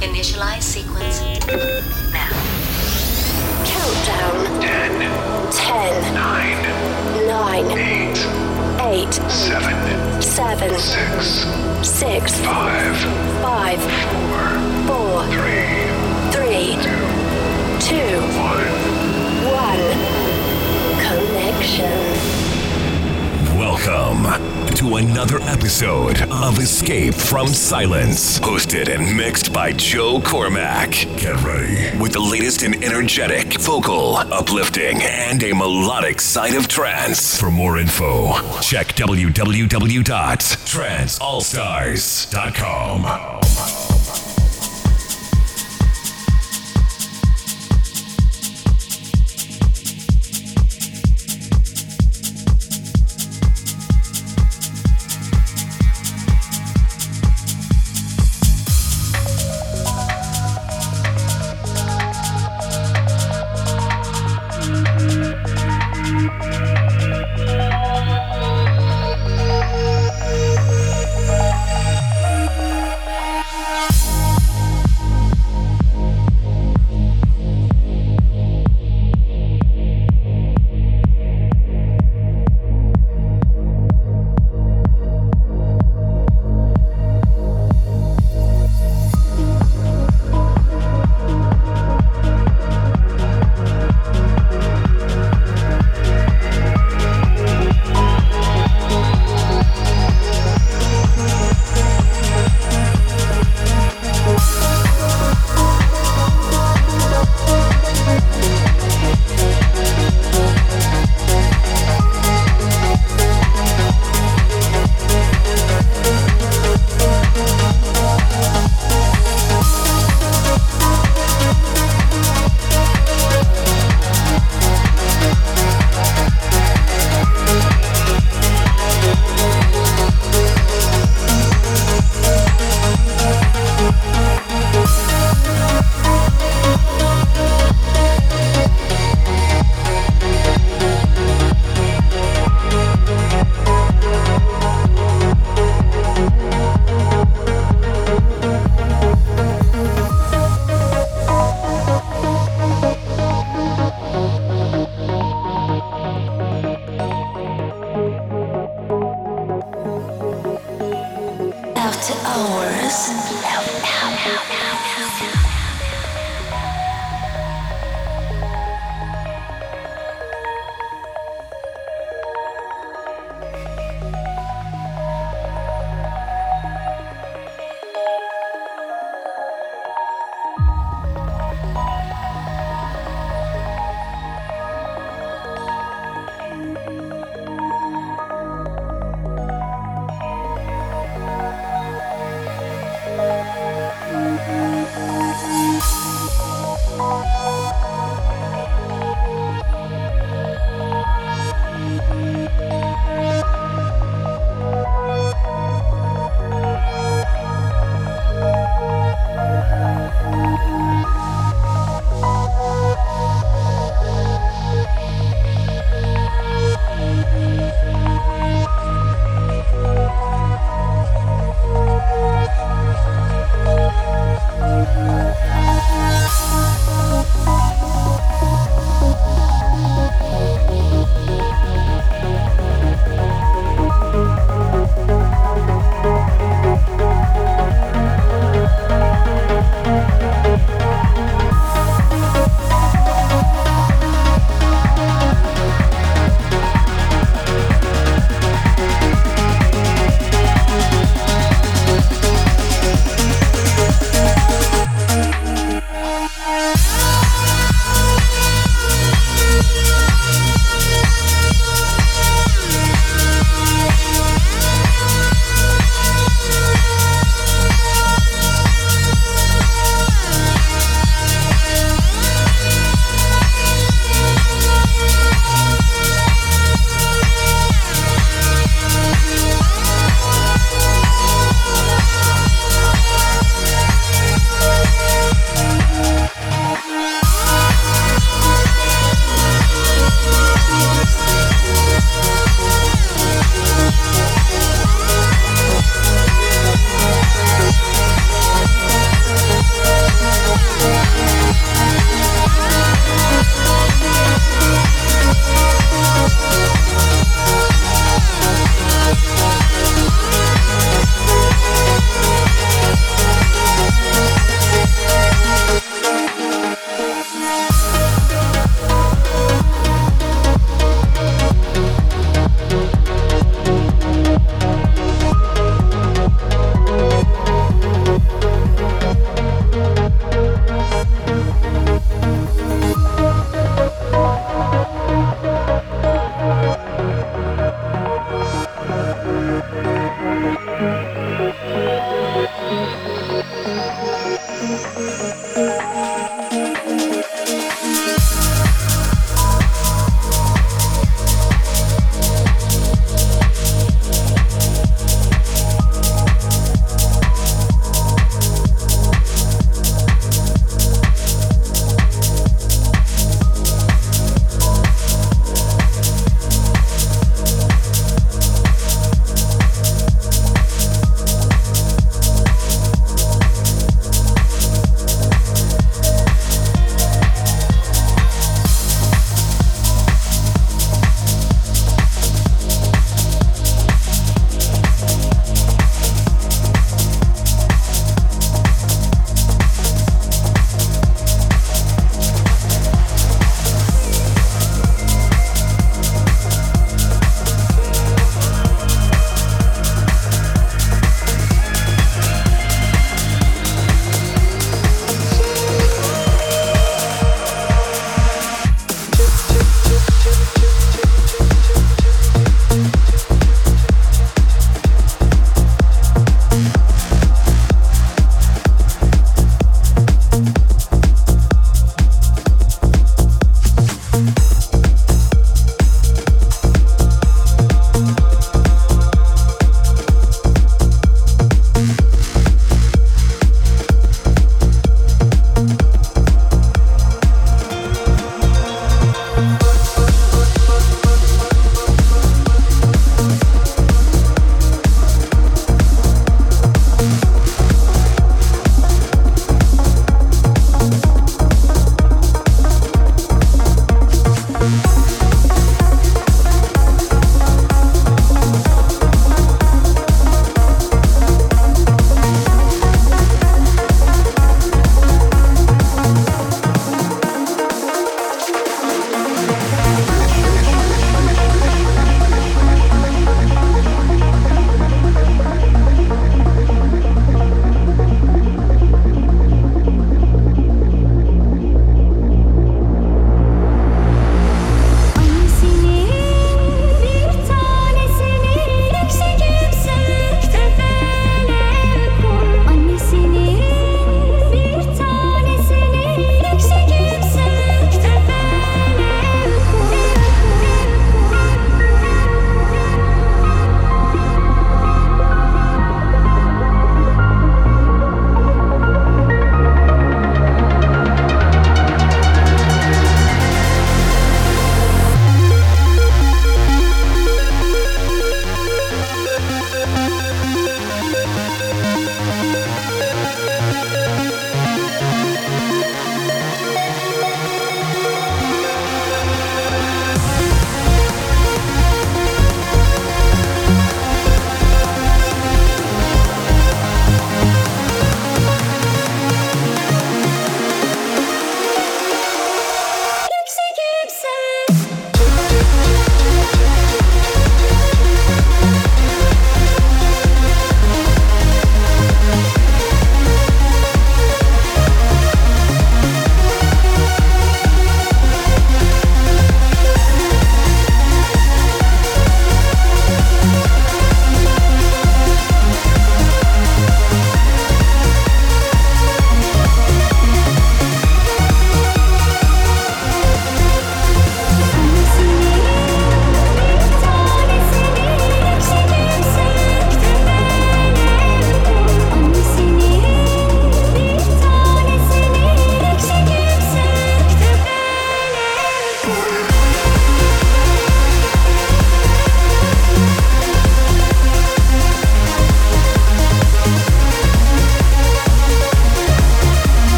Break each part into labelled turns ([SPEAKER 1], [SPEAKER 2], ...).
[SPEAKER 1] Initialize sequence now.
[SPEAKER 2] Countdown.
[SPEAKER 3] 10,
[SPEAKER 2] 10,
[SPEAKER 3] 9,
[SPEAKER 2] 9,
[SPEAKER 3] 8,
[SPEAKER 2] 8,
[SPEAKER 3] 7,
[SPEAKER 2] 7,
[SPEAKER 3] 6,
[SPEAKER 2] 6,
[SPEAKER 3] 5,
[SPEAKER 2] 5,
[SPEAKER 3] 4,
[SPEAKER 2] 4,
[SPEAKER 3] 3,
[SPEAKER 2] 3, 2,
[SPEAKER 3] 1.
[SPEAKER 2] 1. Connection.
[SPEAKER 4] Welcome to another episode of Escape from Silence, hosted and mixed by Joe Cormack. Get ready with the latest in energetic, vocal, uplifting, and a melodic side of trance. For more info, check www.tranceallstars.com.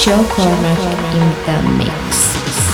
[SPEAKER 5] Joe Cormack in the mix.